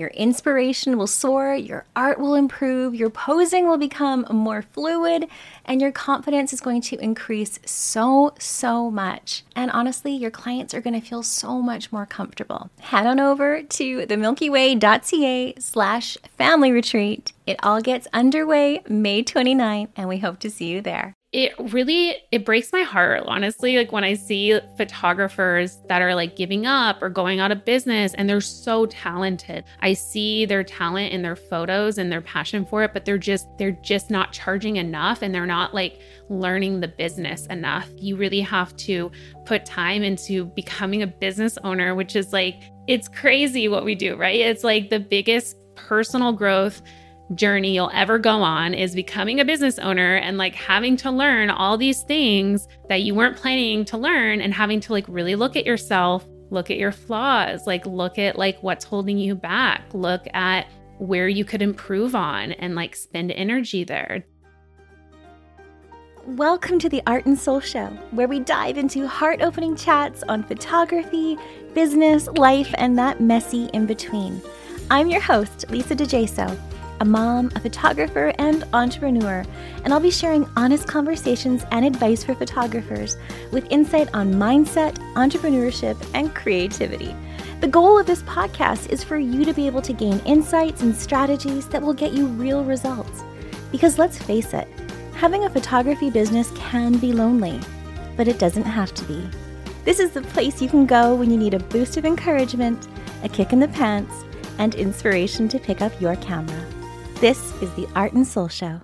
Your inspiration will soar, your art will improve, your posing will become more fluid, and your confidence is going to increase so, so much. And honestly, your clients are going to feel so much more comfortable. Head on over to themilkyway.ca slash family retreat. It all gets underway May 29th, and we hope to see you there. It really it breaks my heart honestly like when i see photographers that are like giving up or going out of business and they're so talented. I see their talent in their photos and their passion for it but they're just they're just not charging enough and they're not like learning the business enough. You really have to put time into becoming a business owner which is like it's crazy what we do right? It's like the biggest personal growth journey you'll ever go on is becoming a business owner and like having to learn all these things that you weren't planning to learn and having to like really look at yourself, look at your flaws, like look at like what's holding you back, look at where you could improve on and like spend energy there. Welcome to the Art and Soul Show, where we dive into heart opening chats on photography, business, life, and that messy in between. I'm your host, Lisa DiGeso a mom, a photographer, and entrepreneur, and I'll be sharing honest conversations and advice for photographers with insight on mindset, entrepreneurship, and creativity. The goal of this podcast is for you to be able to gain insights and strategies that will get you real results. Because let's face it, having a photography business can be lonely, but it doesn't have to be. This is the place you can go when you need a boost of encouragement, a kick in the pants, and inspiration to pick up your camera. This is the Art and Soul Show.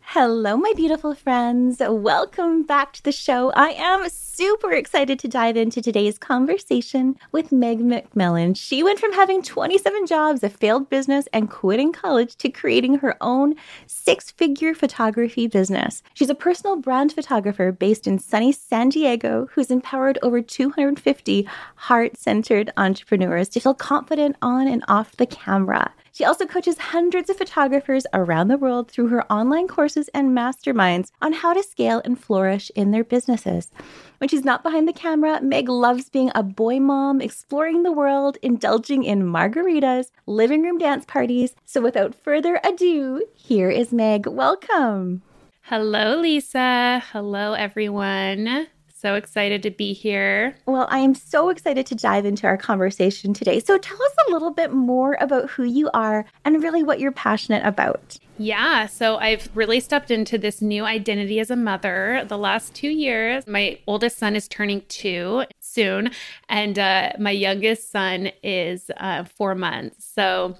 Hello, my beautiful friends. Welcome back to the show. I am super excited to dive into today's conversation with Meg McMillan. She went from having 27 jobs, a failed business, and quitting college to creating her own six figure photography business. She's a personal brand photographer based in sunny San Diego who's empowered over 250 heart centered entrepreneurs to feel confident on and off the camera. She also coaches hundreds of photographers around the world through her online courses and masterminds on how to scale and flourish in their businesses. When she's not behind the camera, Meg loves being a boy mom, exploring the world, indulging in margaritas, living room dance parties. So without further ado, here is Meg. Welcome. Hello, Lisa. Hello, everyone. So excited to be here. Well, I am so excited to dive into our conversation today. So tell us a little bit more about who you are and really what you're passionate about. Yeah, so I've really stepped into this new identity as a mother the last two years. My oldest son is turning two soon, and uh, my youngest son is uh, four months. So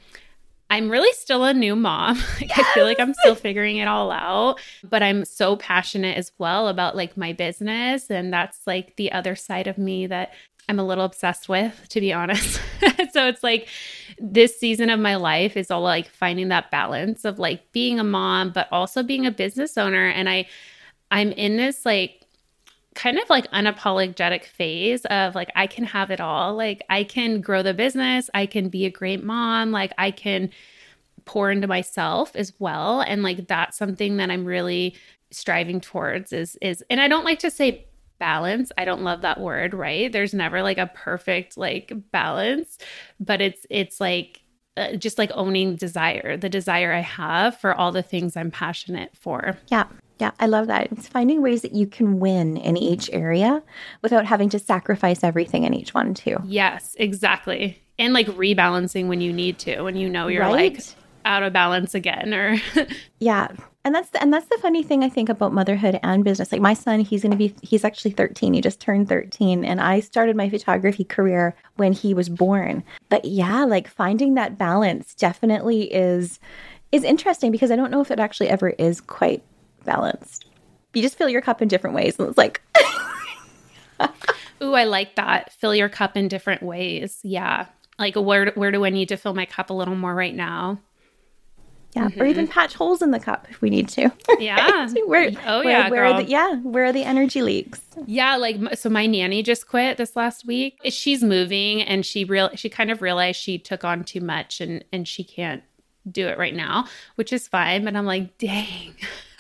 I'm really still a new mom. Yes. I feel like I'm still figuring it all out, but I'm so passionate as well about like my business. And that's like the other side of me that I'm a little obsessed with, to be honest. so it's like this season of my life is all like finding that balance of like being a mom, but also being a business owner. And I, I'm in this like kind of like unapologetic phase of like I can have it all. Like I can grow the business, I can be a great mom, like I can pour into myself as well and like that's something that I'm really striving towards is is and I don't like to say balance. I don't love that word, right? There's never like a perfect like balance, but it's it's like uh, just like owning desire, the desire I have for all the things I'm passionate for. Yeah. Yeah, I love that. It's finding ways that you can win in each area without having to sacrifice everything in each one, too. Yes, exactly. And like rebalancing when you need to, when you know you're right? like out of balance again or Yeah. And that's the, and that's the funny thing I think about motherhood and business. Like my son, he's going to be he's actually 13. He just turned 13 and I started my photography career when he was born. But yeah, like finding that balance definitely is is interesting because I don't know if it actually ever is quite balanced. You just fill your cup in different ways and it's like Ooh, I like that. Fill your cup in different ways. Yeah. Like where where do I need to fill my cup a little more right now? Yeah, mm-hmm. or even patch holes in the cup if we need to. Yeah. where, oh where, yeah. Where are the yeah? Where are the energy leaks? Yeah, like so my nanny just quit this last week. She's moving and she real she kind of realized she took on too much and and she can't do it right now, which is fine. But I'm like, dang.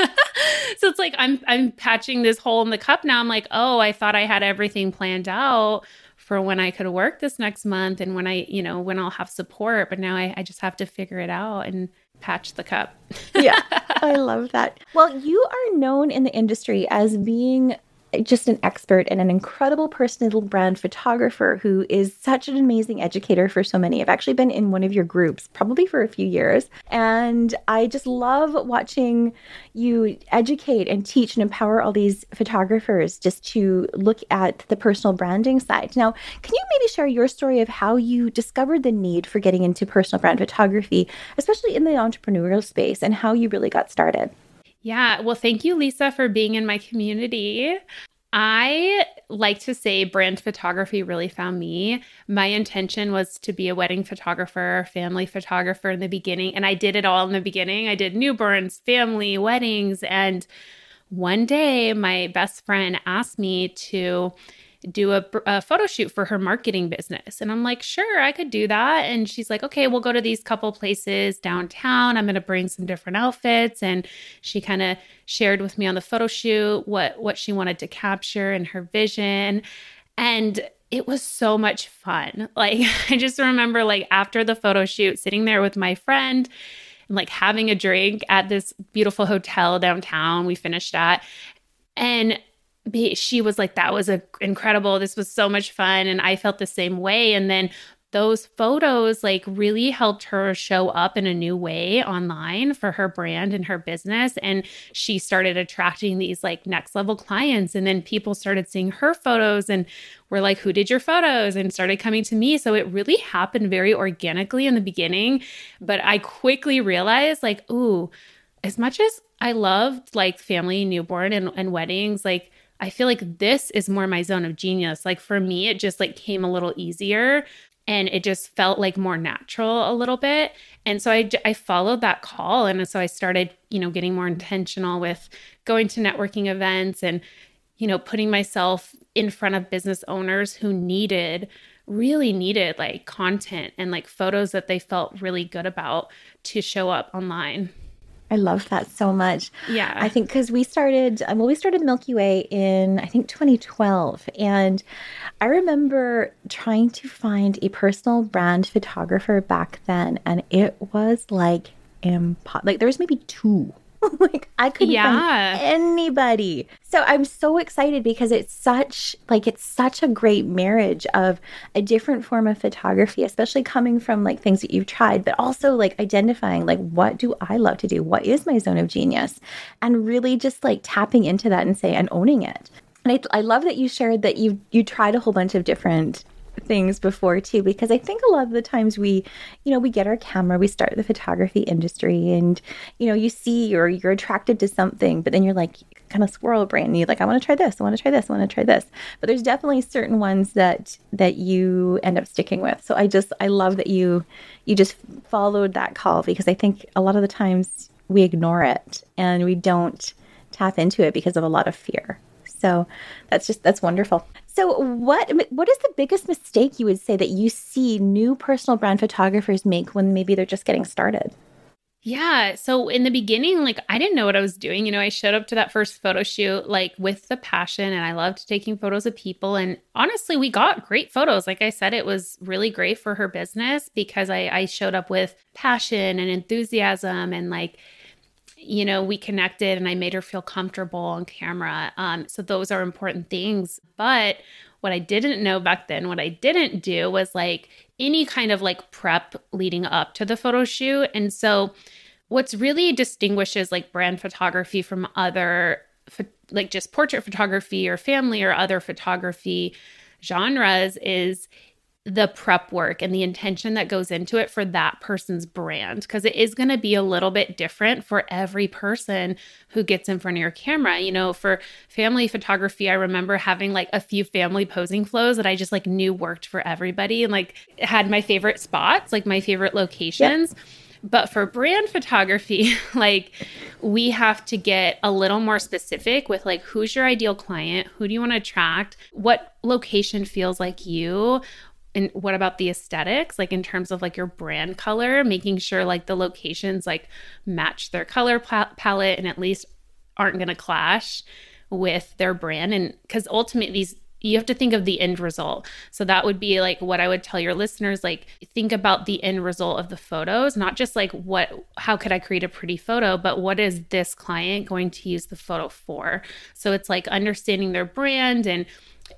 so it's like I'm I'm patching this hole in the cup now. I'm like, oh, I thought I had everything planned out for when I could work this next month and when I, you know, when I'll have support. But now I, I just have to figure it out and patch the cup. yeah, I love that. Well, you are known in the industry as being just an expert and an incredible personal brand photographer who is such an amazing educator for so many. I've actually been in one of your groups probably for a few years, and I just love watching you educate and teach and empower all these photographers just to look at the personal branding side. Now, can you maybe share your story of how you discovered the need for getting into personal brand photography, especially in the entrepreneurial space, and how you really got started? Yeah. Well, thank you, Lisa, for being in my community. I like to say brand photography really found me. My intention was to be a wedding photographer, family photographer in the beginning, and I did it all in the beginning. I did newborns, family, weddings, and one day my best friend asked me to do a, a, photo shoot for her marketing business. And I'm like, sure, I could do that. And she's like, okay, we'll go to these couple places downtown. I'm going to bring some different outfits. And she kind of shared with me on the photo shoot what, what she wanted to capture and her vision. And it was so much fun. Like, I just remember, like, after the photo shoot, sitting there with my friend and like having a drink at this beautiful hotel downtown we finished at. And she was like that was a, incredible this was so much fun and i felt the same way and then those photos like really helped her show up in a new way online for her brand and her business and she started attracting these like next level clients and then people started seeing her photos and were like who did your photos? and started coming to me so it really happened very organically in the beginning but i quickly realized like ooh as much as i loved like family newborn and, and weddings like I feel like this is more my zone of genius. Like for me, it just like came a little easier and it just felt like more natural a little bit. And so I, I followed that call. And so I started, you know, getting more intentional with going to networking events and, you know, putting myself in front of business owners who needed really needed like content and like photos that they felt really good about to show up online. I love that so much. Yeah. I think because we started, um, well, we started Milky Way in, I think, 2012. And I remember trying to find a personal brand photographer back then. And it was like, impo- like there was maybe two like I couldn't yeah. find anybody. So I'm so excited because it's such like it's such a great marriage of a different form of photography, especially coming from like things that you've tried, but also like identifying like what do I love to do? What is my zone of genius? And really just like tapping into that and say and owning it. And I, I love that you shared that you you tried a whole bunch of different things before too because i think a lot of the times we you know we get our camera we start the photography industry and you know you see or you're attracted to something but then you're like kind of squirrel brain and you're like i want to try this i want to try this i want to try this. But there's definitely certain ones that that you end up sticking with. So i just i love that you you just followed that call because i think a lot of the times we ignore it and we don't tap into it because of a lot of fear. So that's just that's wonderful. So what what is the biggest mistake you would say that you see new personal brand photographers make when maybe they're just getting started? Yeah. So in the beginning, like I didn't know what I was doing. You know, I showed up to that first photo shoot like with the passion and I loved taking photos of people. And honestly, we got great photos. Like I said, it was really great for her business because I, I showed up with passion and enthusiasm and like, you know, we connected and I made her feel comfortable on camera. Um, so those are important things. But what I didn't know back then, what I didn't do was like any kind of like prep leading up to the photo shoot. And so what's really distinguishes like brand photography from other like just portrait photography or family or other photography genres is the prep work and the intention that goes into it for that person's brand because it is going to be a little bit different for every person who gets in front of your camera. You know, for family photography, I remember having like a few family posing flows that I just like knew worked for everybody and like had my favorite spots, like my favorite locations. Yep. But for brand photography, like we have to get a little more specific with like who's your ideal client? Who do you want to attract? What location feels like you? And what about the aesthetics like in terms of like your brand color making sure like the locations like match their color pa- palette and at least aren't going to clash with their brand and because ultimately these you have to think of the end result. So that would be like what I would tell your listeners like think about the end result of the photos, not just like what how could I create a pretty photo, but what is this client going to use the photo for? So it's like understanding their brand and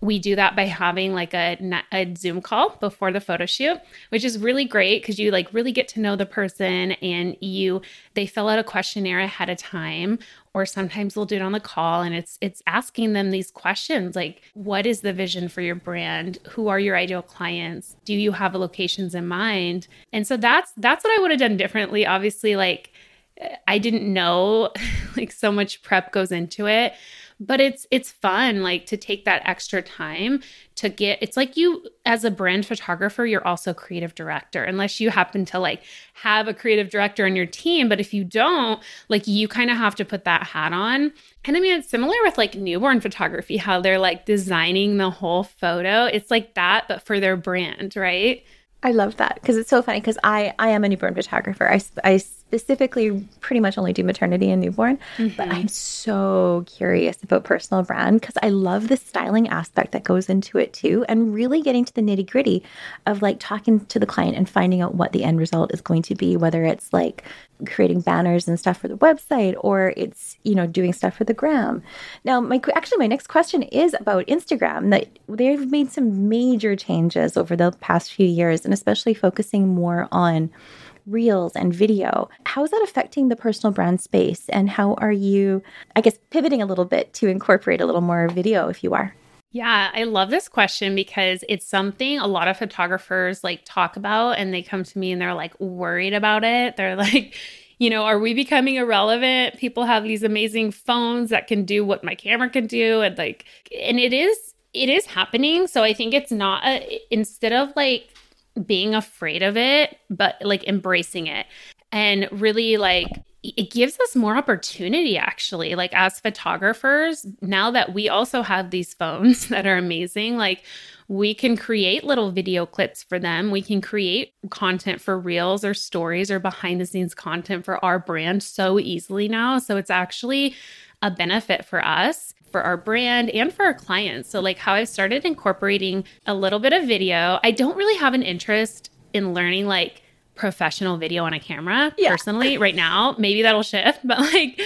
we do that by having like a, a zoom call before the photo shoot which is really great because you like really get to know the person and you they fill out a questionnaire ahead of time or sometimes they'll do it on the call and it's it's asking them these questions like what is the vision for your brand? Who are your ideal clients? Do you have locations in mind? And so that's that's what i would have done differently. Obviously like i didn't know like so much prep goes into it but it's it's fun like to take that extra time to get it's like you as a brand photographer you're also creative director unless you happen to like have a creative director on your team but if you don't like you kind of have to put that hat on. And i mean it's similar with like newborn photography how they're like designing the whole photo. It's like that but for their brand right? I love that because it's so funny because I I am a newborn photographer. I, I specifically pretty much only do maternity and newborn, mm-hmm. but I'm so curious about personal brand because I love the styling aspect that goes into it too, and really getting to the nitty gritty of like talking to the client and finding out what the end result is going to be, whether it's like creating banners and stuff for the website or it's you know doing stuff for the gram now my actually my next question is about instagram that they've made some major changes over the past few years and especially focusing more on reels and video. How is that affecting the personal brand space? And how are you, I guess, pivoting a little bit to incorporate a little more video if you are? Yeah, I love this question because it's something a lot of photographers like talk about and they come to me and they're like worried about it. They're like, you know, are we becoming irrelevant? People have these amazing phones that can do what my camera can do and like and it is it is happening. So I think it's not a, instead of like being afraid of it, but like embracing it. And really like it gives us more opportunity actually like as photographers now that we also have these phones that are amazing like we can create little video clips for them. We can create content for reels or stories or behind the scenes content for our brand so easily now. So it's actually a benefit for us for our brand and for our clients. So, like how I've started incorporating a little bit of video. I don't really have an interest in learning like professional video on a camera yeah. personally right now. Maybe that'll shift, but like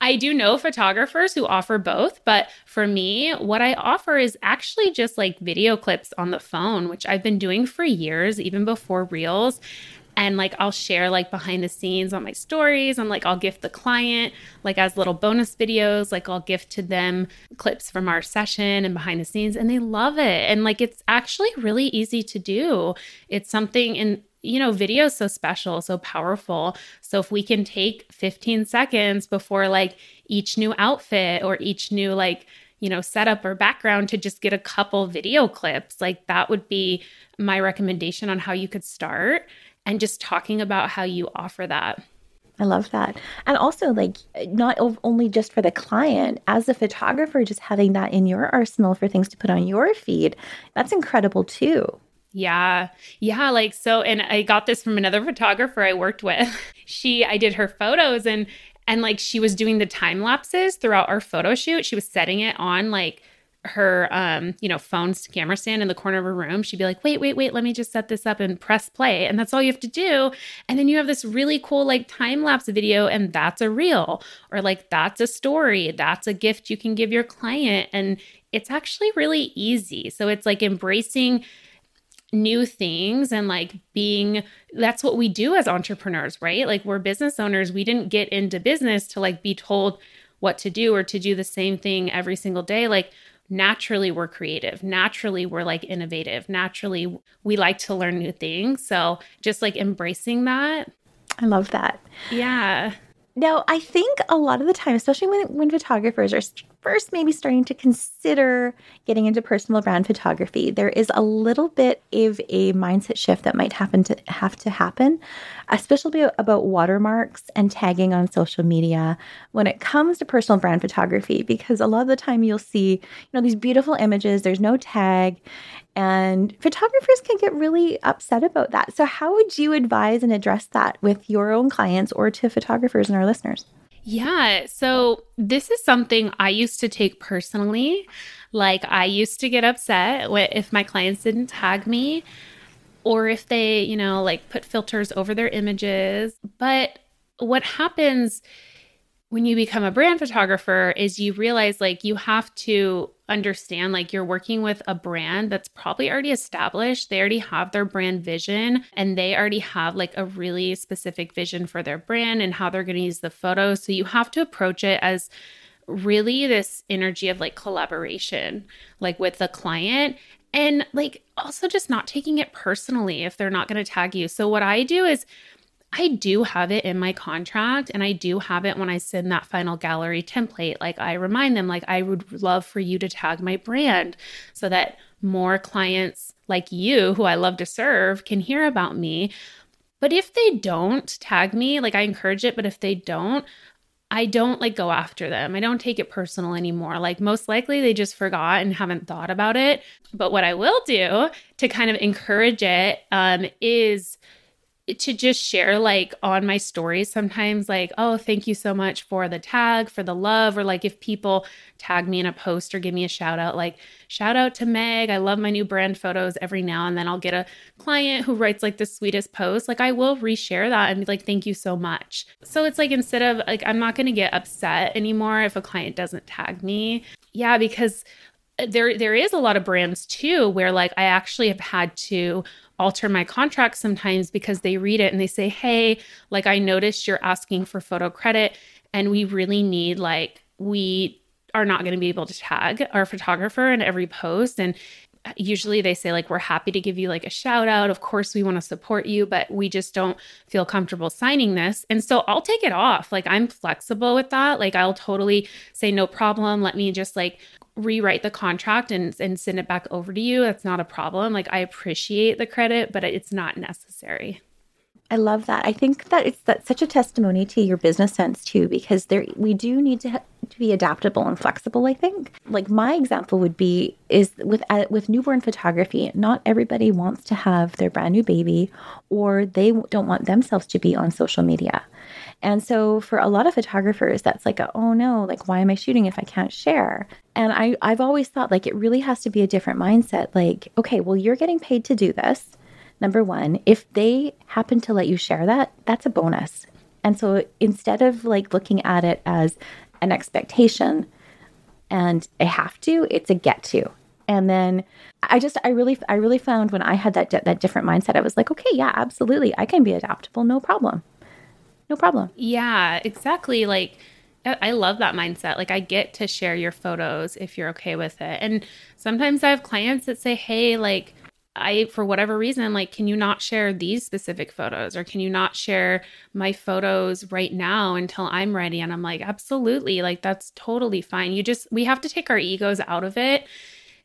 I do know photographers who offer both. But for me, what I offer is actually just like video clips on the phone, which I've been doing for years, even before Reels and like I'll share like behind the scenes on my stories and like I'll gift the client like as little bonus videos like I'll gift to them clips from our session and behind the scenes and they love it. And like it's actually really easy to do. It's something in you know video is so special so powerful. So if we can take 15 seconds before like each new outfit or each new like you know setup or background to just get a couple video clips like that would be my recommendation on how you could start and just talking about how you offer that. I love that. And also, like, not only just for the client, as a photographer, just having that in your arsenal for things to put on your feed, that's incredible too. Yeah. Yeah. Like, so, and I got this from another photographer I worked with. she I did her photos and and like she was doing the time lapses throughout our photo shoot. She was setting it on like her um you know phone camera stand in the corner of her room she'd be like wait wait wait let me just set this up and press play. And that's all you have to do. And then you have this really cool like time lapse video and that's a reel or like that's a story that's a gift you can give your client. And it's actually really easy. So it's like embracing new things and like being that's what we do as entrepreneurs right? Like we're business owners. We didn't get into business to like be told what to do or to do the same thing every single day. Like naturally we're creative naturally we're like innovative naturally we like to learn new things. So just like embracing that. I love that. Yeah. Now i think a lot of the time especially when when photographers are first maybe starting to consider getting into personal brand photography, there is a little bit of a mindset shift that might happen to have to happen, especially about watermarks and tagging on social media when it comes to personal brand photography, because a lot of the time you'll see, you know, these beautiful images, there's no tag, and photographers can get really upset about that. So, how would you advise and address that with your own clients or to photographers and our listeners? Yeah. So this is something I used to take personally. Like I used to get upset if my clients didn't tag me or if they, you know, like put filters over their images. But what happens when you become a brand photographer is you realize like you have to understand like you're working with a brand that's probably already established. They already have their brand vision and they already have like a really specific vision for their brand and how they're going to use the photos. So you have to approach it as really this energy of like collaboration, like with the client and like also just not taking it personally if they're not going to tag you. So what I do is I do have it in my contract and I do have it when I send that final gallery template. Like I remind them, like, I would love for you to tag my brand so that more clients like you, who I love to serve, can hear about me. But if they don't tag me, like I encourage it, but if they don't, I don't like go after them. I don't take it personal anymore. Like most likely they just forgot and haven't thought about it. But what I will do to kind of encourage it um, is to just share like on my stories sometimes like oh thank you so much for the tag for the love or like if people tag me in a post or give me a shout out like shout out to meg. I love my new brand photos every now and then. I'll get a client who writes like the sweetest post like i will reshare that and be like thank you so much. So it's like instead of like i'm not going to get upset anymore if a client doesn't tag me. Yeah because uh, there there is a lot of brands too where like I actually have had to alter my contract sometimes because they read it and they say, "Hey, like I noticed you're asking for photo credit and we really need like we are not going to be able to tag our photographer in every post and usually they say like we're happy to give you like a shout out of course we want to support you but we just don't feel comfortable signing this and so i'll take it off like i'm flexible with that like i'll totally say no problem let me just like rewrite the contract and, and send it back over to you. That's not a problem. Like I appreciate the credit, but it's not necessary. I love that. I think that it's that's such a testimony to your business sense too, because there we do need to, ha- to be adaptable and flexible. I think, like my example would be is with uh, with newborn photography. Not everybody wants to have their brand new baby, or they don't want themselves to be on social media. And so for a lot of photographers, that's like, a, oh no, like, why am I shooting if I can't share? And I, I've always thought like it really has to be a different mindset. Like, okay, well, you're getting paid to do this. Number one, if they happen to let you share that, that's a bonus. And so instead of like looking at it as an expectation and a have to, it's a get to. And then I just I really I really found when I had that that different mindset, I was like, okay, yeah, absolutely, I can be adaptable, no problem no problem. Yeah, exactly. Like, I love that mindset. Like, I get to share your photos if you're okay with it. And sometimes I have clients that say, hey, like, I, for whatever reason, like, can you not share these specific photos or can you not share my photos right now until I'm ready? And I'm like, absolutely. Like, that's totally fine. You just, we have to take our egos out of it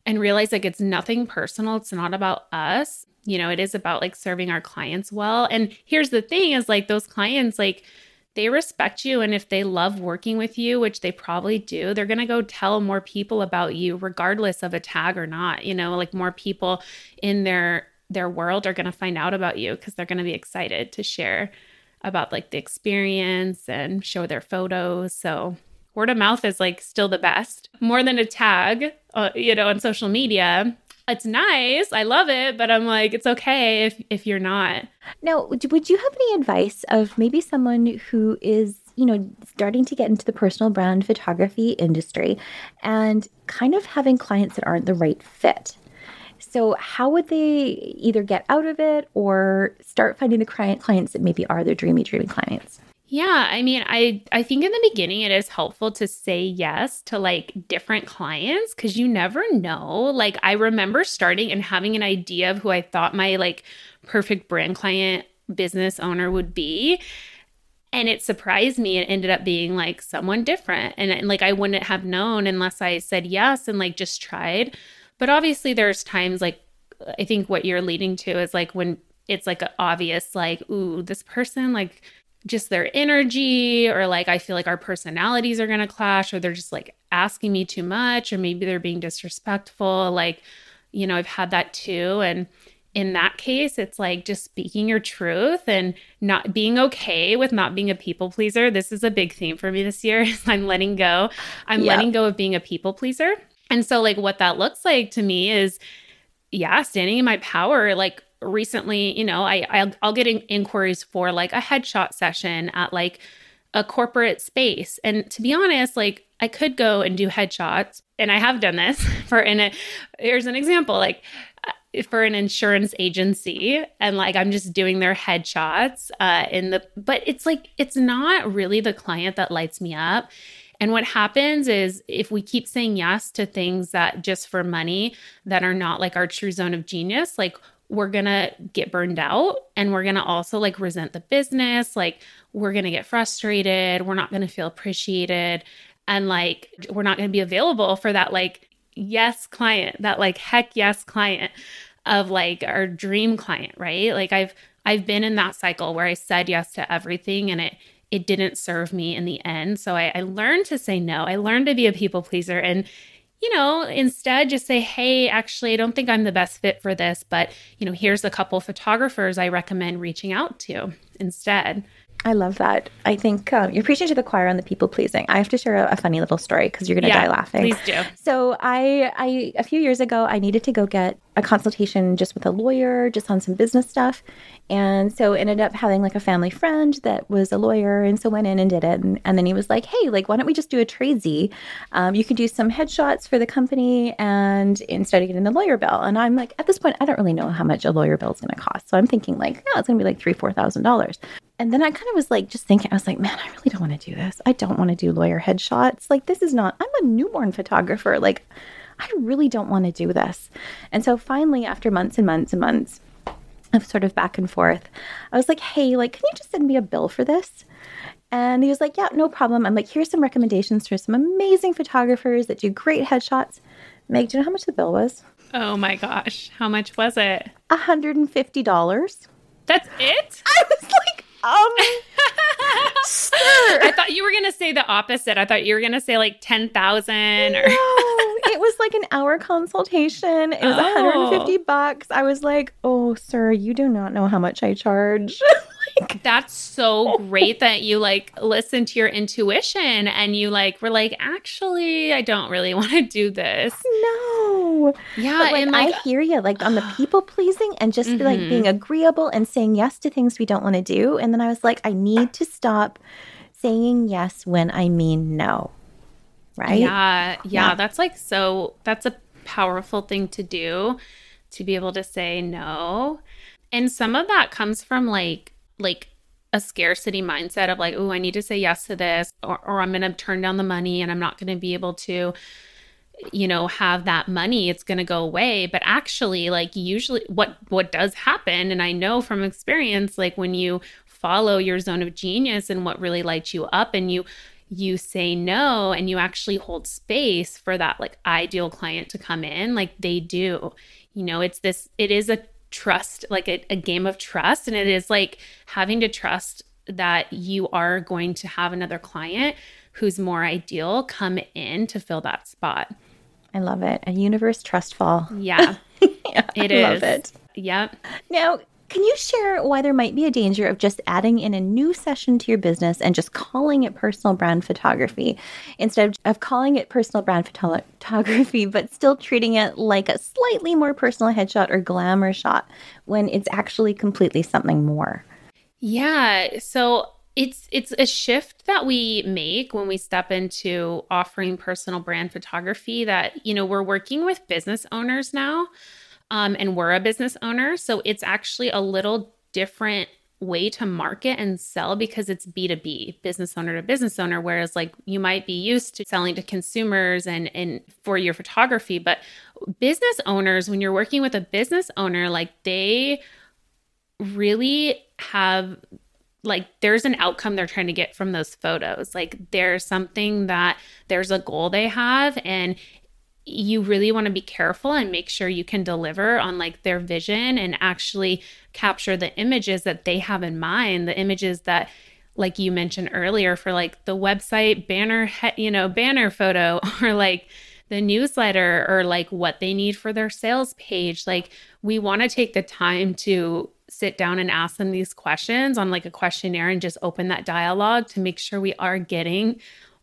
and realize like it's nothing personal. It's not about us you know, it is about like serving our clients well. And here's the thing is like those clients, like, they respect you and if they love working with you which they probably do they're going to go tell more people about you regardless of a tag or not you know like more people in their their world are going to find out about you because they're going to be excited to share about like the experience and show their photos. So word of mouth is like still the best, more than a tag, uh, you know, on social media. It's nice. I love it, but I'm like, it's okay if, if you're not. Now, would you have any advice of maybe someone who is, you know, starting to get into the personal brand photography industry and kind of having clients that aren't the right fit? So, how would they either get out of it or start finding the client clients that maybe are their dreamy, dreamy clients? Yeah, I mean, I I think in the beginning it is helpful to say yes to like different clients cuz you never know. Like I remember starting and having an idea of who I thought my like perfect brand client business owner would be. And it surprised me. It ended up being like someone different. And, and like I wouldn't have known unless I said yes and like just tried. But obviously there's times like I think what you're leading to is like when it's like an obvious like ooh this person like just their energy or like I feel like our personalities are going to clash or they're just like asking me too much or maybe they're being disrespectful. Like you know I've had that too. And in that case it's like just speaking your truth and not being okay with not being a people pleaser. This is a big theme for me this year is I'm letting go. I'm letting go of being a people pleaser. And so like what that looks like to me is yeah standing in my power like recently, you know, I I'll, I'll get in- inquiries for like a headshot session at like a corporate space. And to be honest, like I could go and do headshots, and I have done this for in a. Here's an example, like uh, for an insurance agency, and like I'm just doing their headshots uh, in the. But it's like it's not really the client that lights me up. And what happens is if we keep saying yes to things that just for money that are not like our true zone of genius, like we're gonna get burned out and we're gonna also like resent the business. Like we're gonna get frustrated. We're not gonna feel appreciated. And like we're not gonna be available for that like yes client that like heck yes client of like our dream client right? Like i've i've been in that cycle where i said yes to everything and it it didn't serve me in the end. So i, I learned to say no. I learned to be a people pleaser and you know, instead just say, hey, actually, I don't think I'm the best fit for this, but, you know, here's a couple photographers I recommend reaching out to instead. I love that. I think um, you're preaching to the choir on the people pleasing. I have to share a, a funny little story because you're going to yeah, die laughing. Please do. So I, I, a few years ago, I needed to go get a consultation just with a lawyer, just on some business stuff, and so ended up having like a family friend that was a lawyer, and so went in and did it. And, and then he was like, "Hey, like, why don't we just do a tradesy? Um, you can do some headshots for the company, and instead of getting the lawyer bill." And I'm like, at this point, I don't really know how much a lawyer bill is going to cost, so I'm thinking like, yeah, it's going to be like three, four thousand dollars. And then I kind of was like, just thinking, I was like, man, I really don't want to do this. I don't want to do lawyer headshots. Like, this is not. I'm a newborn photographer. Like I really don't want to do this. And so finally, after months and months and months of sort of back and forth, I was like, hey, like, can you just send me a bill for this? And he was like, yeah, no problem. I'm like, here's some recommendations for some amazing photographers that do great headshots. Meg, do you know how much the bill was? Oh my gosh. How much was it? $150. That's it? I was like, um, sir. I thought you were gonna say the opposite. I thought you were gonna say like ten thousand. Or... no, it was like an hour consultation. It was oh. 150 bucks. I was like, oh, sir, you do not know how much I charge. Like, That's so great that you like listen to your intuition and you like were like, actually, I don't really want to do this. No. Yeah. But, like, and like, I hear you, like on the people pleasing and just mm-hmm. like being agreeable and saying yes to things we don't want to do. And then I was like, I need to stop saying yes when I mean no. Right? Yeah, yeah. Yeah. That's like so, that's a powerful thing to do to be able to say no. And some of that comes from like like a scarcity mindset of like, oh, I need to say yes to this, or, or I'm going to turn down the money and I'm not going to be able to, you know, have that money. It's going to go away. But actually, like usually, what what does happen, and I know from experience, like when you follow your zone of genius and what really lights you up, and you you say no and you actually hold space for that like ideal client to come in like they do you know it's this it is a trust, like a, a game of trust. And it is like having to trust that you are going to have another client who's more ideal come in to fill that spot. I love it. A universe trust fall. Yeah. yeah it I is. love it. Yep. Now, Can you share why there might be a danger of just adding in a new session to your business and just calling it personal brand photography instead of calling it personal brand photography, but still treating it like a slightly more personal headshot or glamour shot when it's actually completely something more? Yeah. So it's it's a shift that we make when we step into offering personal brand photography that you know we're working with business owners now um, and we're a business owner so it's actually a little different way to market and sell because it's b2b business owner to business owner whereas like you might be used to selling to consumers and and for your photography but business owners when you're working with a business owner like they really have like there's an outcome they're trying to get from those photos. Like there's something that there's a goal they have and you really want to be careful and make sure you can deliver on like their vision and actually capture the images that they have in mind, the images that like you mentioned earlier for like the website banner, you know, banner photo or like the newsletter or like what they need for their sales page. Like we want to take the time to sit down and ask them these questions on like a questionnaire and just open that dialogue to make sure we are getting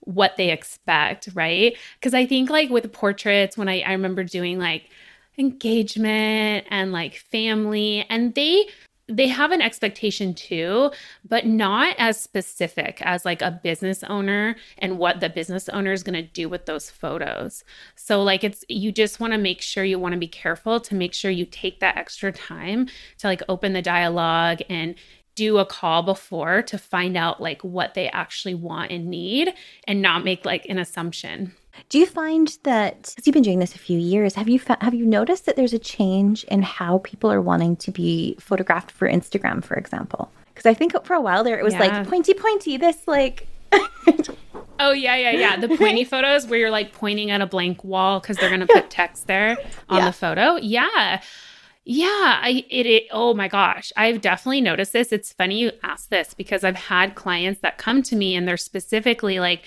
what they expect, right? Because I think like with portraits, when I, I remember doing like engagement and like family, and they they have an expectation too, but not as specific as like a business owner and what the business owner is going to do with those photos. So, like, it's you just want to make sure you want to be careful to make sure you take that extra time to like open the dialogue and do a call before to find out like what they actually want and need and not make like an assumption. Do you find that because you've been doing this a few years, have you have you noticed that there's a change in how people are wanting to be photographed for Instagram, for example? Because I think for a while there it was yeah. like pointy pointy, this like. oh yeah, yeah, yeah. The pointy photos where you're like pointing at a blank wall because they're gonna put text there on yeah. the photo. Yeah. Yeah, I it, it oh my gosh, I've definitely noticed this. It's funny you ask this because I've had clients that come to me and they're specifically like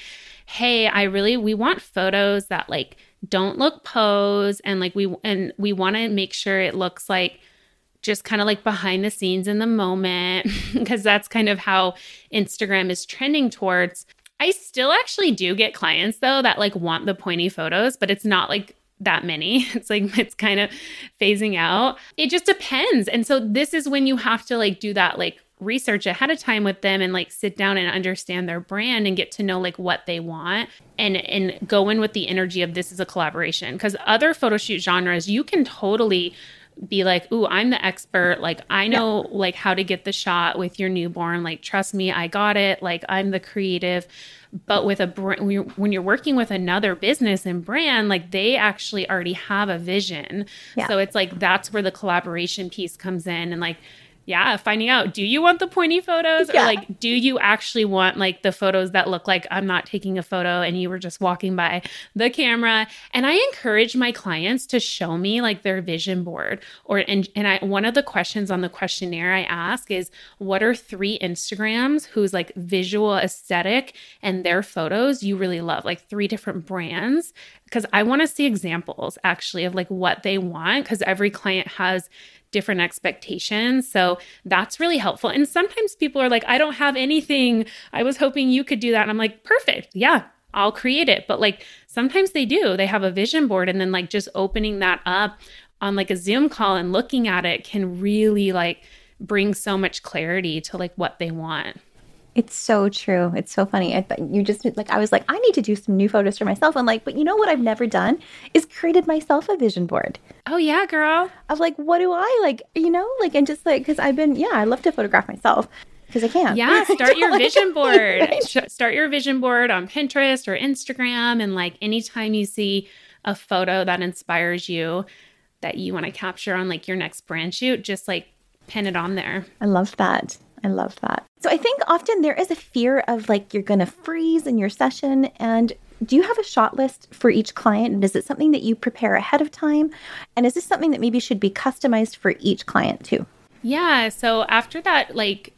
hey, I really we want photos that like don't look pose and like we and we want to make sure it looks like just kind of like behind the scenes in the moment because that's kind of how Instagram is trending towards. I still actually do get clients though that like want the pointy photos, but it's not like that many. It's like it's kind of phasing out. It just depends. And so this is when you have to like do that like research ahead of time with them and like sit down and understand their brand and get to know like what they want and and go in with the energy of this is a collaboration because other photo shoot genres you can totally be like ooh i'm the expert. Like i know yeah. like how to get the shot with your newborn. Like trust me i got it. Like i'm the creative. But with a brand when you're working with another business and brand like they actually already have a vision. Yeah. so it's like that's where the collaboration piece comes in. And like yeah, finding out do you want the pointy photos yeah. or like do you actually want like the photos that look like I'm not taking a photo and you were just walking by the camera? And I encourage my clients to show me like their vision board or and and I one of the questions on the questionnaire I ask is what are three Instagrams whose like visual aesthetic and their photos you really love, like three different brands because I want to see examples actually of like what they want because every client has different expectations. So that's really helpful. And sometimes people are like, I don't have anything. I was hoping you could do that. And I'm like, perfect. Yeah, I'll create it. But like sometimes they do. They have a vision board and then like just opening that up on like a Zoom call and looking at it can really like bring so much clarity to like what they want. It's so true. It's so funny. I, you just like I was like, I need to do some new photos for myself. I'm like, but you know what I've never done is created myself a vision board. Oh yeah, girl. Of like, what do I like? You know, like and just like because I've been yeah, I love to photograph myself because I can. Yeah, start your vision board. Right? Start your vision board on Pinterest or Instagram, and like anytime you see a photo that inspires you that you want to capture on like your next brand shoot, just like pin it on there. I love that. I love that. So I think often there is a fear of like you're going to freeze in your session. And do you have a shot list for each client? And is it something that you prepare ahead of time? And is this something that maybe should be customized for each client too? Yeah. So after that, like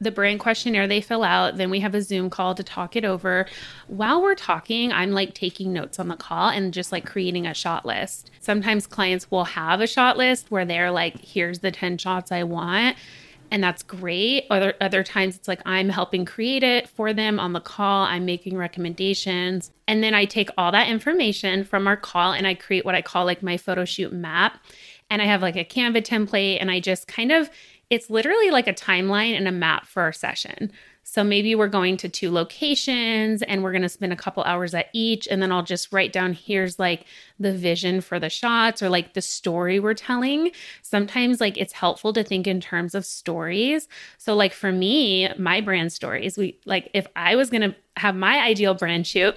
the brand questionnaire they fill out. Then we have a Zoom call to talk it over. While we're talking, I'm like taking notes on the call and just like creating a shot list. Sometimes clients will have a shot list where they're like, here's the 10 shots I want. And that's great. Other other times it's like I'm helping create it for them on the call. I'm making recommendations. And then I take all that information from our call and I create what I call like my photo shoot map. And I have like a Canva template and I just kind of it's literally like a timeline and a map for our session. So maybe we're going to two locations and we're going to spend a couple hours at each. And then I'll just write down here's like the vision for the shots or like the story we're telling. Sometimes, like, it's helpful to think in terms of stories. So, like, for me, my brand stories, we like, if I was going to have my ideal brand shoot,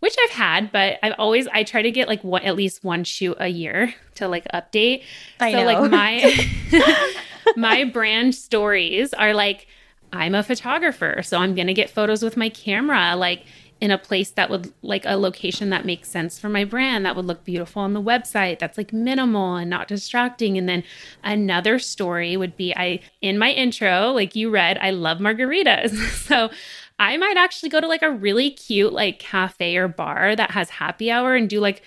which I've had, but I've always I try to get like one, at least one shoot a year to like update. I so know. like my my brand stories are like I'm a photographer, so I'm going to get photos with my camera like in a place that would like a location that makes sense for my brand that would look beautiful on the website that's like minimal and not distracting. And then another story would be I in my intro like you read I love margaritas. So I might actually go to like a really cute like cafe or bar that has happy hour and do like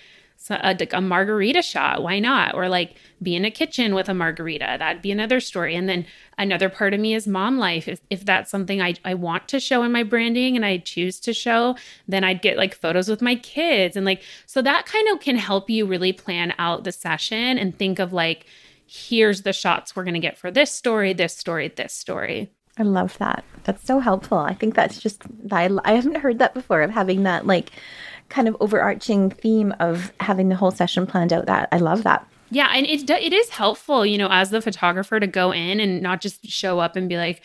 a, a, margarita shot. Why not? Or like be in a kitchen with a margarita. That'd be another story. And then another part of me is mom life. If, if that's something I, I want to show in my branding and I choose to show, then I'd get like photos with my kids. And like, so that kind of can help you really plan out the session and think of like, here's the shots we're going to get for this story, this story, this story. I love that. That's so helpful. I think that's just I, I haven't heard that before of having that like kind of overarching theme of having the whole session planned out. That I love that. Yeah, and it it is helpful, you know, as the photographer to go in and not just show up and be like,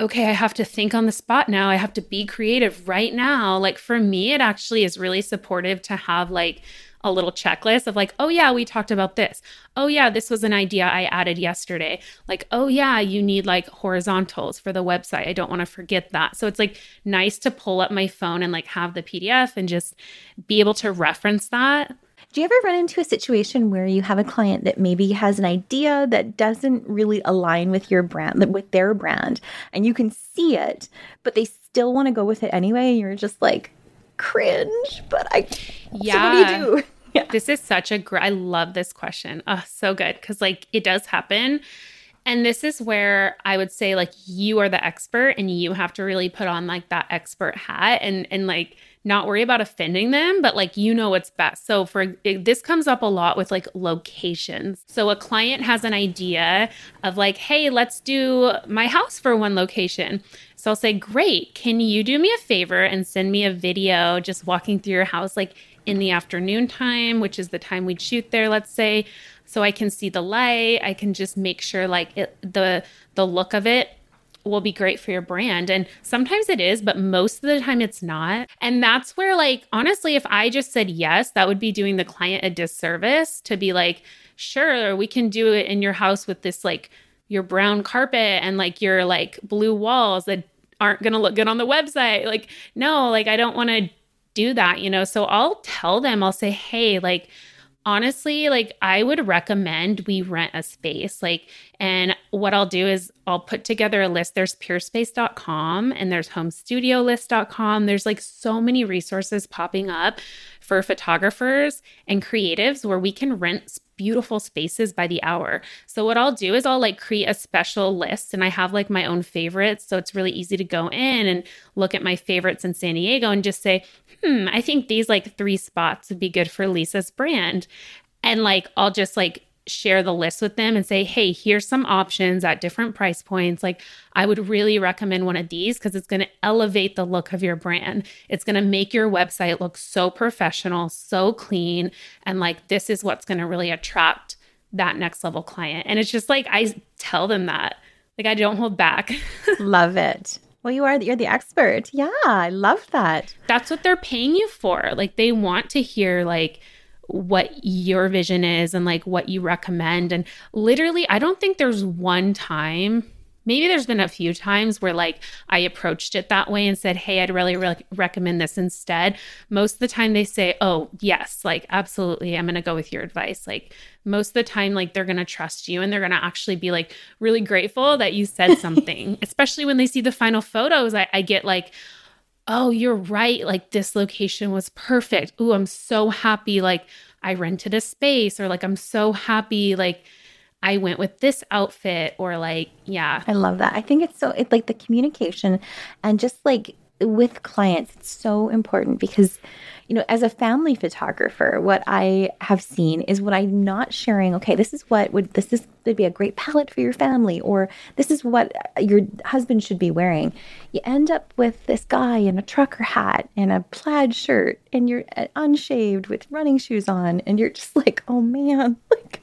okay, I have to think on the spot now. I have to be creative right now. Like for me, it actually is really supportive to have like a little checklist of like, oh, yeah, we talked about this. Oh, yeah, this was an idea I added yesterday. Like, oh, yeah, you need like horizontals for the website. I don't want to forget that. So it's like nice to pull up my phone and like have the PDF and just be able to reference that. Do you ever run into a situation where you have a client that maybe has an idea that doesn't really align with your brand, with their brand, and you can see it, but they still want to go with it anyway? And you're just like, cringe, but I. Yeah. So what do you do? Yeah. This is such a great. I love this question. Oh, so good because like it does happen. And this is where I would say like you are the expert and you have to really put on like that expert hat and and like not worry about offending them, but like you know what's best. So for this comes up a lot with like locations. So a client has an idea of like, "Hey, let's do my house for one location." So I'll say, "Great. Can you do me a favor and send me a video just walking through your house like in the afternoon time, which is the time we'd shoot there, let's say, so I can see the light. I can just make sure like it, the the look of it will be great for your brand. And sometimes it is, but most of the time it's not. And that's where like honestly, if I just said yes, that would be doing the client a disservice to be like, sure, we can do it in your house with this like your brown carpet and like your like blue walls that aren't going to look good on the website. Like, no, like I don't want to do that, you know? So I'll tell them, I'll say, hey, like, honestly, like I would recommend we rent a space. Like, and what I'll do is I'll put together a list. There's peerspace.com and there's homestudiolist.com. There's like so many resources popping up for photographers and creatives where we can rent beautiful spaces by the hour. So what I'll do is I'll like create a special list and I have like my own favorites. So it's really easy to go in and look at my favorites in San Diego and just say, hmm, I think these like three spots would be good for Lisa's brand. And like I'll just like share the list with them and say, hey, here's some options at different price points. Like, I would really recommend one of these because it's going to elevate the look of your brand. It's going to make your website look so professional, so clean. And like, this is what's going to really attract that next level client. And it's just like, I tell them that. Like, I don't hold back. love it. Well, you are you're the expert. Yeah, I love that. That's what they're paying you for. Like they want to hear like what your vision is and like what you recommend. And literally, I don't think there's one time, maybe there's been a few times where like I approached it that way and said, Hey, I'd really re- recommend this instead. Most of the time they say, Oh, yes, like absolutely. I'm going to go with your advice. Like most of the time, like they're going to trust you and they're going to actually be like really grateful that you said something, especially when they see the final photos. I, I get like, Oh, you're right. Like this location was perfect. Oh, I'm so happy. Like I rented a space or like I'm so happy. Like, I went with this outfit or like, yeah. I love that. I think it's so it's like the communication and just like with clients, it's so important because you know, as a family photographer, what I have seen is what I'm not sharing. Okay, this is what would this is would be a great palette for your family, or this is what your husband should be wearing. You end up with this guy in a trucker hat and a plaid shirt, and you're uh, unshaved with running shoes on, and you're just like, oh man, like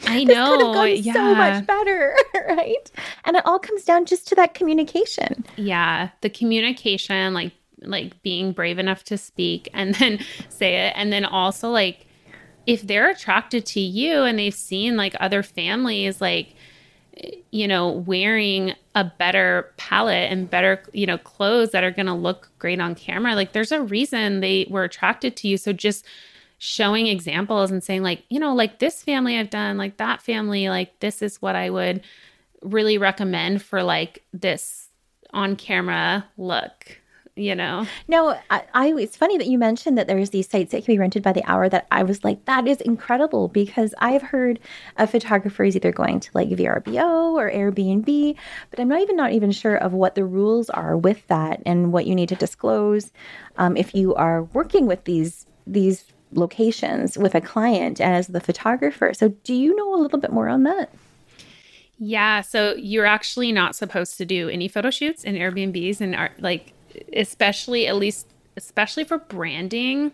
I know. could have gone yeah. so much better, right? And it all comes down just to that communication. Yeah, the communication, like like being brave enough to speak and then say it, and then also like if they're attracted to you and they've seen like other families like you know wearing a better palette and better you know clothes that are going to look great on camera like there's a reason they were attracted to you so just showing examples and saying like you know like this family i've done like that family like this is what i would really recommend for like this on camera look you know? No I, I, it's funny that you mentioned that there's these sites that can be rented by the hour that i was like that is incredible because i've heard of photographers either going to like vrbo or airbnb but i'm not even not even sure of what the rules are with that and what you need to disclose um, if you are working with these these locations with a client as the photographer. So, do you know a little bit more on that? Yeah, so you're actually not supposed to do any photo shoots in Airbnbs and are like especially at least especially for branding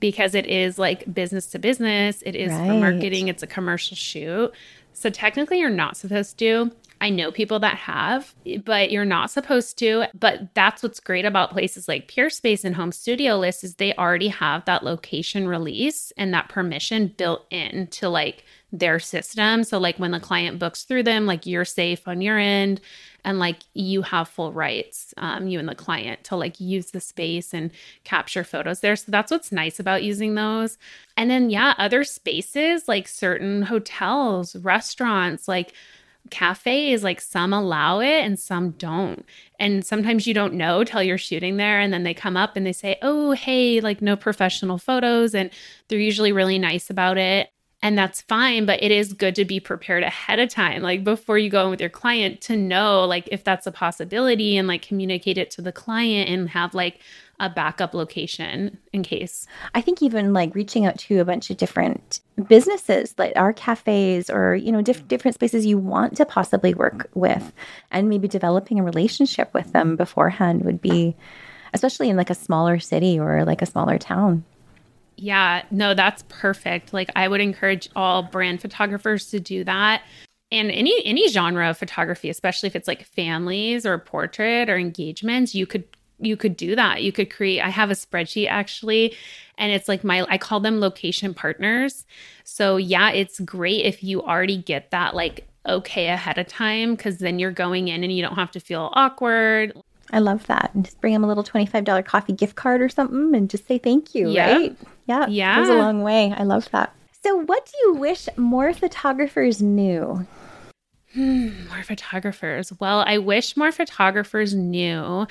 because it is like business to business, it is right. for marketing, it's a commercial shoot. So technically you're not supposed to. I know people that have, but you're not supposed to. But that's what's great about places like Peerspace and Home Studio List is they already have that location release and that permission built in to like their system. So like when the client books through them, like you're safe on your end and like you have full rights, um, you and the client to like use the space and capture photos there. So that's what's nice about using those. And then yeah, other spaces like certain hotels, restaurants, like cafes like some allow it and some don't. And sometimes you don't know till you're shooting there and then they come up and they say oh hey like no professional photos and they're usually really nice about it and that's fine but it is good to be prepared ahead of time like before you go in with your client to know like if that's a possibility and like communicate it to the client and have like a backup location in case. I think even like reaching out to a bunch of different businesses like our cafes or you know diff- different spaces you want to possibly work with and maybe developing a relationship with them beforehand would be especially in like a smaller city or like a smaller town. Yeah, no, that's perfect. Like I would encourage all brand photographers to do that and any any genre of photography especially if it's like families or portrait or engagements you could you could do that. You could create I have a spreadsheet actually and it's like my I call them location partners. So yeah, it's great if you already get that like okay ahead of time cuz then you're going in and you don't have to feel awkward. I love that. And just bring them a little $25 coffee gift card or something and just say thank you, yeah. right? Yeah. Yeah. It goes a long way. I love that. So what do you wish more photographers knew? Hmm, more photographers. Well, I wish more photographers knew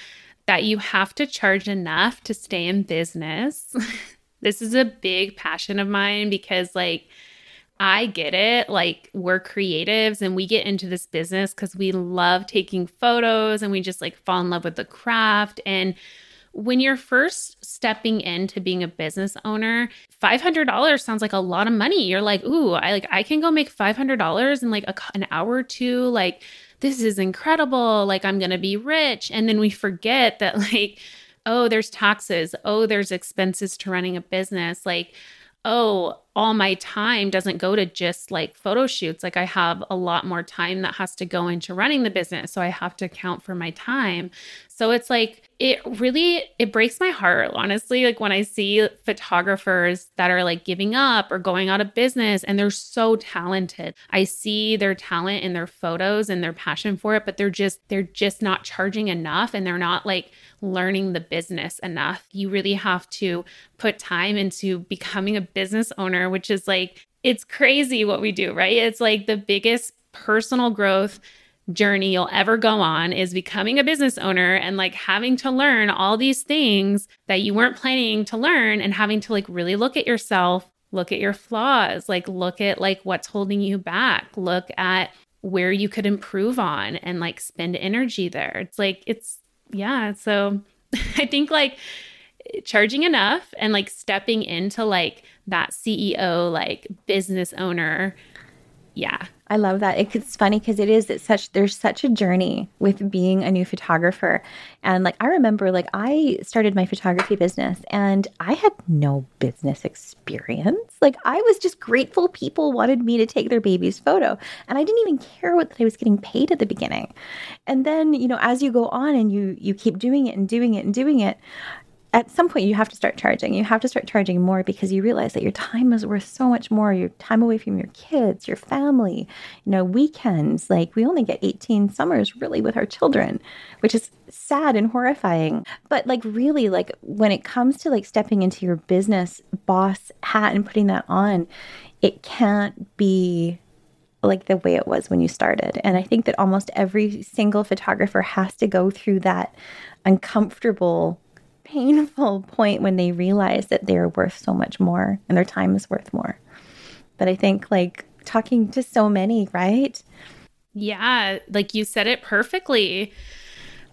that you have to charge enough to stay in business. this is a big passion of mine because, like, I get it. Like, we're creatives and we get into this business because we love taking photos and we just like fall in love with the craft. And when you're first stepping into being a business owner, $500 sounds like a lot of money. You're like, ooh, I like, I can go make $500 in like a, an hour or two. Like, this is incredible. Like, I'm going to be rich. And then we forget that, like, oh, there's taxes. Oh, there's expenses to running a business. Like, oh, all my time doesn't go to just like photo shoots. Like I have a lot more time that has to go into running the business. So I have to account for my time. So it's like it really it breaks my heart honestly like when I see photographers that are like giving up or going out of business and they're so talented. I see their talent in their photos and their passion for it, but they're just they're just not charging enough and they're not like learning the business enough. You really have to put time into becoming a business owner, which is like it's crazy what we do, right? It's like the biggest personal growth journey you'll ever go on is becoming a business owner and like having to learn all these things that you weren't planning to learn and having to like really look at yourself, look at your flaws, like look at like what's holding you back, look at where you could improve on and like spend energy there. It's like it's yeah, so I think like charging enough and like stepping into like that CEO like business owner yeah I love that. It's funny because it is it's such there's such a journey with being a new photographer. And like I remember like I started my photography business and I had no business experience. Like I was just grateful people wanted me to take their baby's photo. And I didn't even care what I was getting paid at the beginning. And then, you know, as you go on and you you keep doing it and doing it and doing it, at some point you have to start charging. You have to start charging more because you realize that your time is worth so much more. Your time away from your kids, your family, you know, weekends. Like we only get 18 summers really with our children, which is sad and horrifying. But like really like when it comes to like stepping into your business boss hat and putting that on, it can't be like the way it was when you started. And I think that almost every single photographer has to go through that uncomfortable painful point when they realize that they're worth so much more and their time is worth more. But I think like talking to so many, right? Yeah, like you said it perfectly.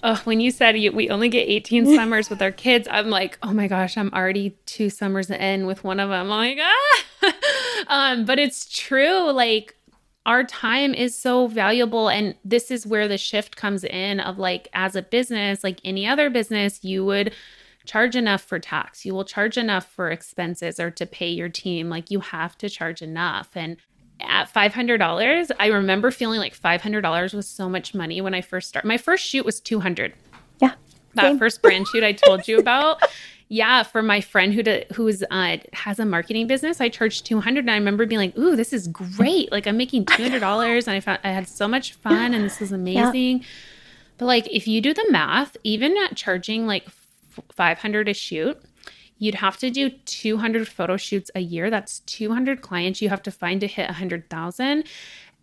Oh, when you said you, we only get 18 summers with our kids, I'm like, oh my gosh, I'm already two summers in with one of them. I'm like, ah. um, but it's true. Like our time is so valuable. And this is where the shift comes in of like, as a business, like any other business, you would charge enough for tax. You will charge enough for expenses or to pay your team. Like you have to charge enough. And at $500, I remember feeling like $500 was so much money when I first started. My first shoot was 200. Yeah. That same. first brand shoot I told you about. yeah, for my friend who do, who's uh, has a marketing business, I charged 200 and I remember being like, "Ooh, this is great. Like I'm making $200 and I found I had so much fun and this was amazing." Yeah. But like if you do the math, even at charging like 500 a shoot. You'd have to do 200 photo shoots a year. That's 200 clients. You have to find to hit 100,000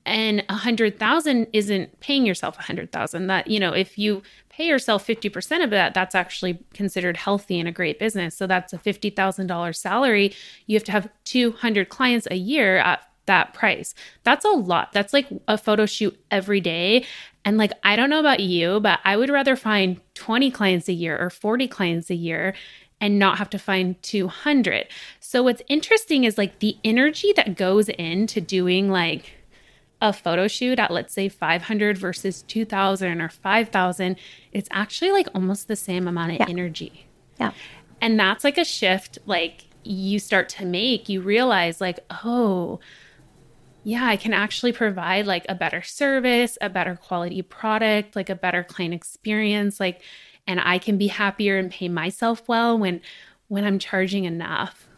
and 100,000 isn't paying yourself 100,000 that you know if you pay yourself 50% of that that's actually considered healthy in a great business. So that's a $50,000 salary. You have to have 200 clients a year at that price that's a lot that's like a photo shoot every day and like, I don't know about you, but I would rather find 20 clients a year or 40 clients a year and not have to find 200. So, what's interesting is like the energy that goes into doing like a photo shoot at let's say 500 versus 2000 or 5000, it's actually like almost the same amount of yeah. energy. Yeah. And that's like a shift like you start to make. You realize, like, oh, yeah, I can actually provide like a better service, a better quality product, like a better client experience, like and I can be happier and pay myself well when when I'm charging enough.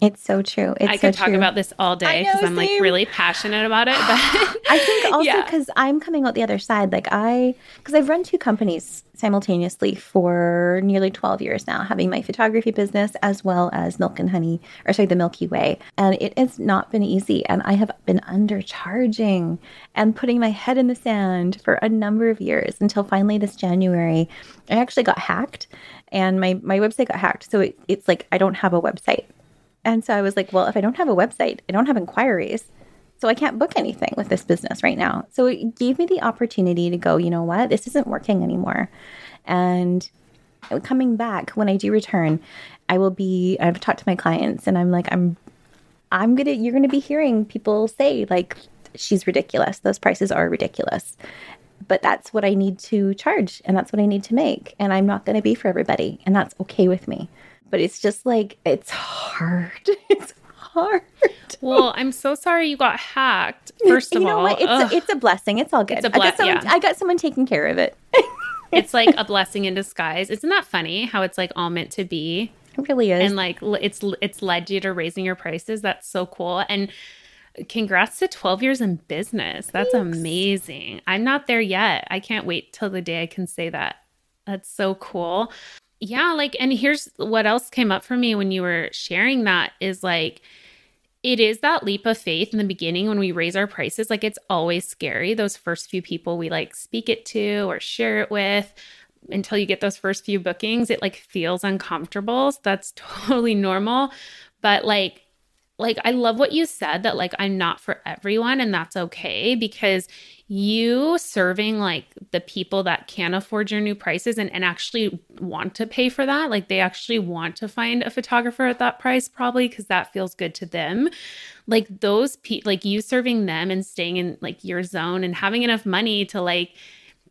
It's so true. It's I could so talk true. about this all day because I'm like really passionate about it. But I think also because yeah. I'm coming out the other side. Like I, because I've run two companies simultaneously for nearly 12 years now, having my photography business as well as Milk and Honey, or sorry, the Milky Way. And it has not been easy. And I have been undercharging and putting my head in the sand for a number of years until finally this January, I actually got hacked and my, my website got hacked. So it, it's like I don't have a website and so I was like, well, if I don't have a website, I don't have inquiries. So I can't book anything with this business right now. So it gave me the opportunity to go, you know what? This isn't working anymore. And coming back when I do return, I will be I've talked to my clients and I'm like I'm I'm going to you're going to be hearing people say like she's ridiculous. Those prices are ridiculous. But that's what I need to charge and that's what I need to make and I'm not going to be for everybody and that's okay with me but it's just like it's hard. It's hard. Well, I'm so sorry you got hacked. First of you know all, what? It's a, it's a blessing. It's all good. It's a I, got someone, yeah. I got someone taking care of it. it's like a blessing in disguise. Isn't that funny how it's like all meant to be? It really is. and like it's it's led you to raising your prices that's so cool and congrats to 12 years in business that's amazing i'm not there yet i can't wait till the day i can say that that's so cool yeah like and here's what else came up for me when you were sharing that is like it is that leap of faith in the beginning when we raise our prices. Like it's always scary those first few people we like speak it to or share it with until you get those first few bookings. It like feels uncomfortable. So that's totally normal. But like like I love what you said that like I'm not for everyone and that's okay because you serving like the people that can afford your new prices and, and actually want to pay for that like they actually want to find a photographer at that price probably because that feels good to them. Like those pe- like you serving them and staying in like your zone and having enough money to like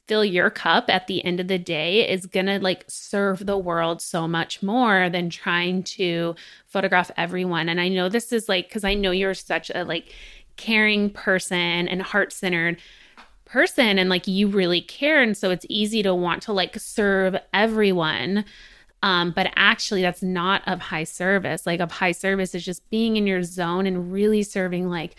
fill your cup at the end of the day is going to like serve the world so much more than trying to photograph everyone. And I know this is like cuz I know you're such a like caring person and heart-centered person and like you really care and so it's easy to want to like serve everyone. Um, but actually that's not of high service. Like of high service is just being in your zone and really serving like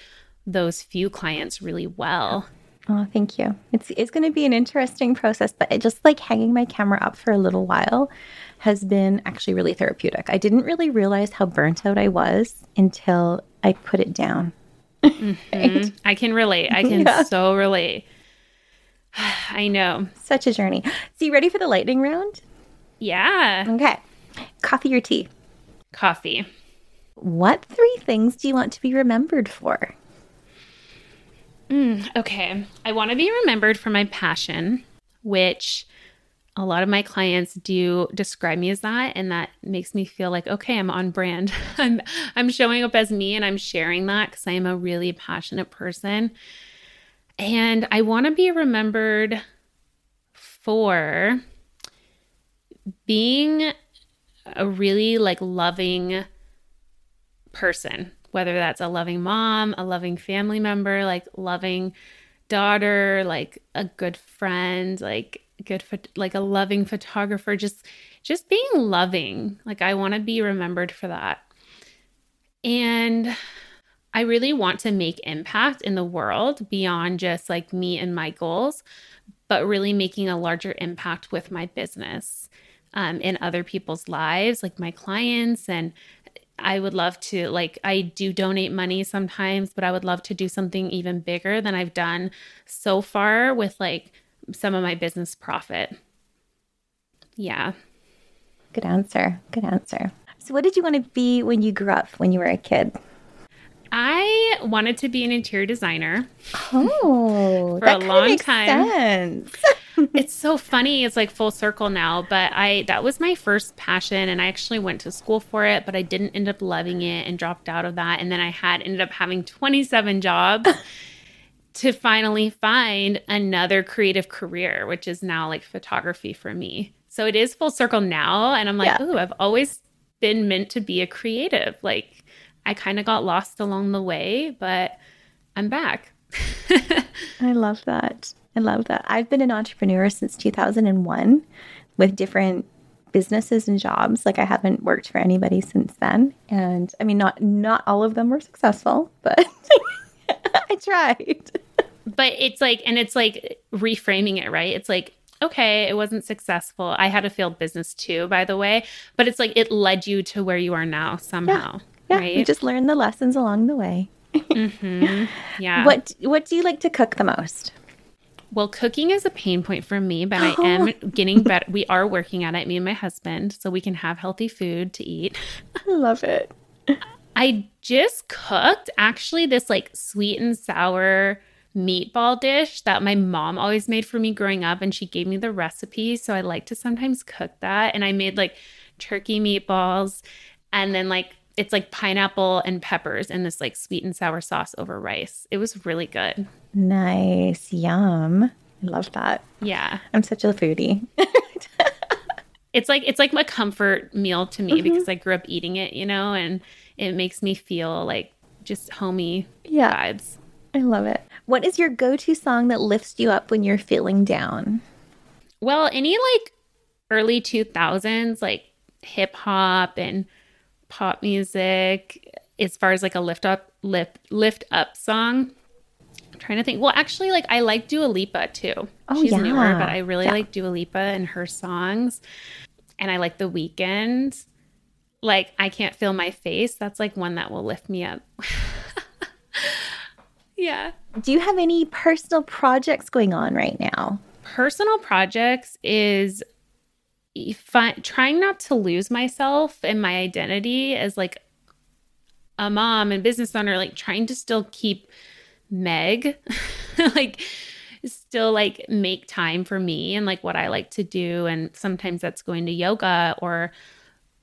those few clients really well. Oh, thank you. It's it's going to be an interesting process, but it just like hanging my camera up for a little while has been actually really therapeutic. I didn't really realize how burnt out I was until I put it down. Mhm. I can relate. I can Yeah. so relate. I know. Such a journey. So, you ready for the lightning round? Yeah. Okay. Coffee or tea? Coffee. What three things do you want to be remembered for? Mm, okay. I want to be remembered for my passion, which a lot of my clients do describe me as that and that makes me feel like okay, I'm on brand. I'm I'm showing up as me and I'm sharing that cuz I am a really passionate person. And I want to be remembered for being a really like loving person, whether that's a loving mom, a loving family member, like loving daughter, like a good friend, like good like a loving photographer, just just being loving. Like I want to be remembered for that. And I really want to make impact in the world beyond just like me and my goals, but really making a larger impact with my business um, in other people's lives, like my clients. And I would love to, like, I do donate money sometimes, but I would love to do something even bigger than I've done so far with like some of my business profit. Yeah. Good answer. Good answer. So, what did you want to be when you grew up, when you were a kid? I wanted to be an interior designer. Oh, For that a long makes time. it's so funny. It's like full circle now, but I that was my first passion and I actually went to school for it, but I didn't end up loving it and dropped out of that and then I had ended up having 27 jobs to finally find another creative career, which is now like photography for me. So it is full circle now and I'm like, Yeah. "Ooh, I've always been meant to be a creative." Like I kind of got lost along the way, but I'm back. I love that. I love that. I've been an entrepreneur since 2001 with different businesses and jobs. Like I haven't worked for anybody since then. And I mean not not all of them were successful, but I tried. but it's like and it's like reframing it right it's like okay it wasn't successful i had a failed business too by the way but it's like it led you to where you are now somehow Yeah, right you just learn the lessons along the way. Mhm. yeah What what do you like to cook the most? Well cooking is a pain point for me but i am getting better we are working at it me and my husband so we can have healthy food to eat I love it. I just cooked actually this like sweet and sour meatball dish that my mom always made for me growing up and she gave me the recipe so I like to sometimes cook that and I made like turkey meatballs and then like it's like pineapple and peppers and this like sweet and sour sauce over rice. It was really good. Nice. Yum. I love that. Yeah. I'm such a foodie. It's like it's like my comfort meal to me mm-hmm. because I grew up eating it, you know, and it makes me feel like just homey Yeah. vibes. I love it. What is your go to song that lifts you up when you're feeling down? Well, any like early 2000s, like hip hop and pop music, as far as like a lift up, lift, lift up song. I'm trying to think. Well, actually, like I like Dua Lipa too. Oh, She's yeah. newer, but I really Yeah. like Dua Lipa and her songs. And I like The Weeknd. Like I can't feel my face. That's like one that will lift me up. yeah. Do you have any personal projects going on right now? personal projects is trying not to lose myself and my identity as like a mom and business owner like trying to still keep meg like still like make time for me and like what i like to do. And sometimes that's going to yoga or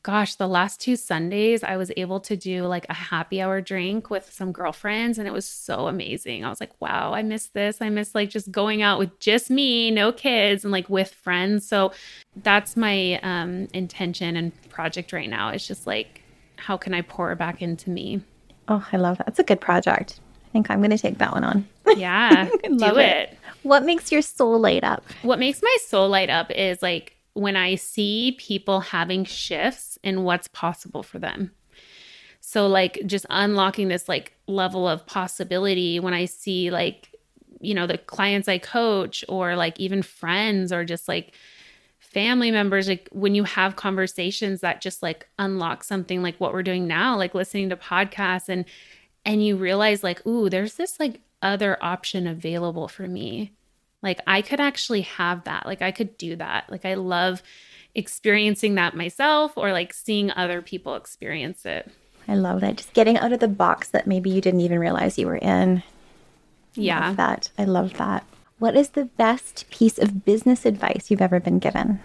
gosh, the last two Sundays, I was able to do like a happy hour drink with some girlfriends, and it was so amazing. I was like, wow, I miss this. I miss like just going out with just me, no kids, and like with friends. So that's my um, intention and project right now. It's just like, how can I pour back into me? Oh, I love that. It's a good project. I think I'm going to take that one on. Yeah, Love do it. it. What makes your soul light up? What makes my soul light up is like when I see people having shifts in what's possible for them. So like just unlocking this like level of possibility when I see like you know the clients I coach or like even friends or just like family members like when you have conversations that just like unlock something like what we're doing now like listening to podcasts and and you realize like ooh there's this like other option available for me like I could actually have that. Like I could do that. Like I love experiencing that myself or like seeing other people experience it. I love that. Just getting out of the box that maybe you didn't even realize you were in. Yeah. Love that. I love that. What is the best piece of business advice you've ever been given?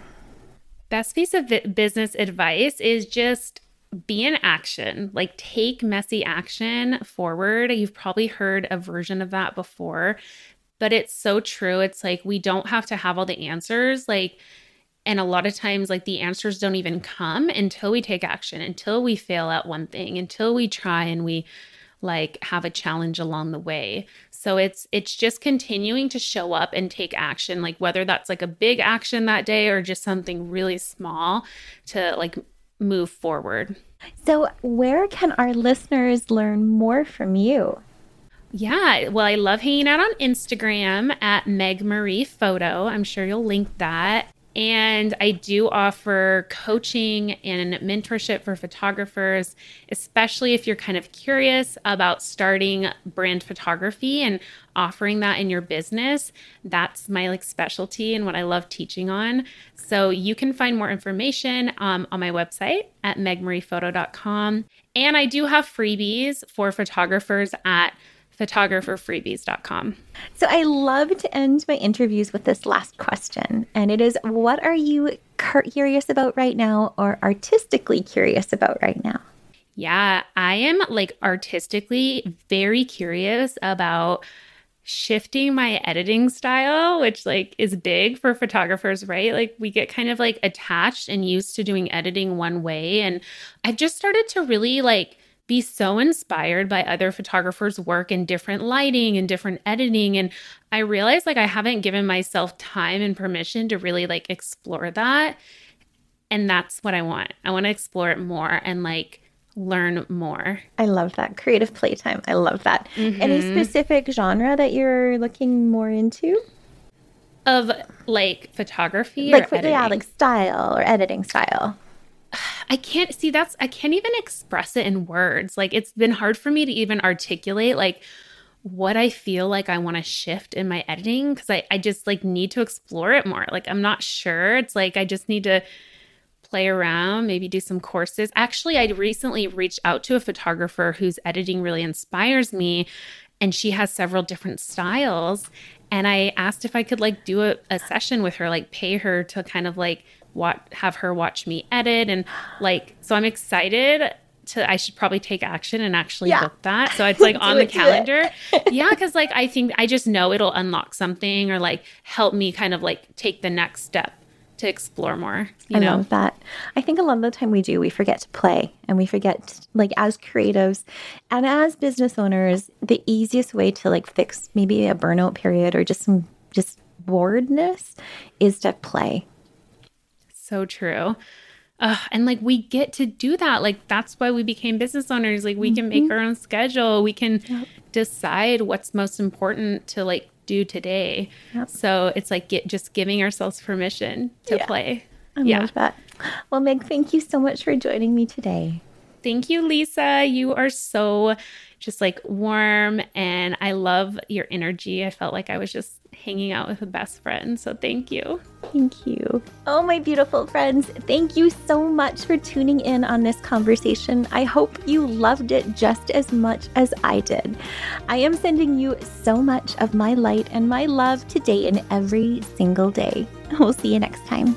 Best piece of business advice is just be in action. Like take messy action forward. You've probably heard a version of that before, but it's so true. It's like we don't have to have all the answers. Like and a lot of times like the answers don't even come until we take action, until we fail at one thing, until we try and we like have a challenge along the way. So it's it's just continuing to show up and take action like whether that's like a big action that day or just something really small to like move forward. So, where can our listeners learn more from you? Yeah, well, I love hanging out on Instagram at Meg Marie Photo. I'm sure you'll link that. And I do offer coaching and mentorship for photographers, especially if you're kind of curious about starting brand photography and offering that in your business. That's my like specialty and what I love teaching on. So you can find more information um, on my website at megmariephoto.com. And I do have freebies for photographers at photographerfreebies.com. So, I love to end my interviews with this last question, and it is what are you curious about right now or artistically curious about right now? Yeah, I am like artistically very curious about shifting my editing style, which like is big for photographers, right? Like we get kind of like attached and used to doing editing one way and I've just started to really like be so inspired by other photographers' work in different lighting and different editing. And I realized like I haven't given myself time and permission to really like explore that. And that's what I want. I want to explore it more and like learn more. I love that. Creative playtime. I love that. Any mm-hmm. specific genre that you're looking more into? Of like photography Like, or yeah, like style or editing style. I can't see that's I can't even express it in words. Like it's been hard for me to even articulate like what I feel like I want to shift in my editing because I, I just like need to explore it more. Like I'm not sure. It's like I just need to play around, maybe do some courses. Actually, I recently reached out to a photographer whose editing really inspires me and she has several different styles and I asked if I could like do a, a session with her, like pay her to kind of like what have her watch me edit and like so I'm excited to I should probably take action and actually Yeah. book that. So it's like on the it, it. calendar. yeah, because like I think I just know it'll unlock something or like help me kind of like take the next step to explore more. You I know? love that. I think a lot of the time we do, we forget to play and we forget, like, as creatives and as business owners, the easiest way to like fix maybe a burnout period or just some just boredness is to play. So true. Uh, and like we get to do that. Like that's why we became business owners. Like we can make our own schedule. We can decide what's most important to like do today. So it's like get, just giving ourselves permission to Yeah. play. I yeah. love that. Well, Meg, thank you so much for joining me today. Thank you, Lisa. You are so just like warm and I love your energy. I felt like I was just hanging out with a best friend. So thank you. Thank you. Oh, my beautiful friends, thank you so much for tuning in on this conversation. I hope you loved it just as much as I did. I am sending you so much of my light and my love today and every single day. We'll see you next time.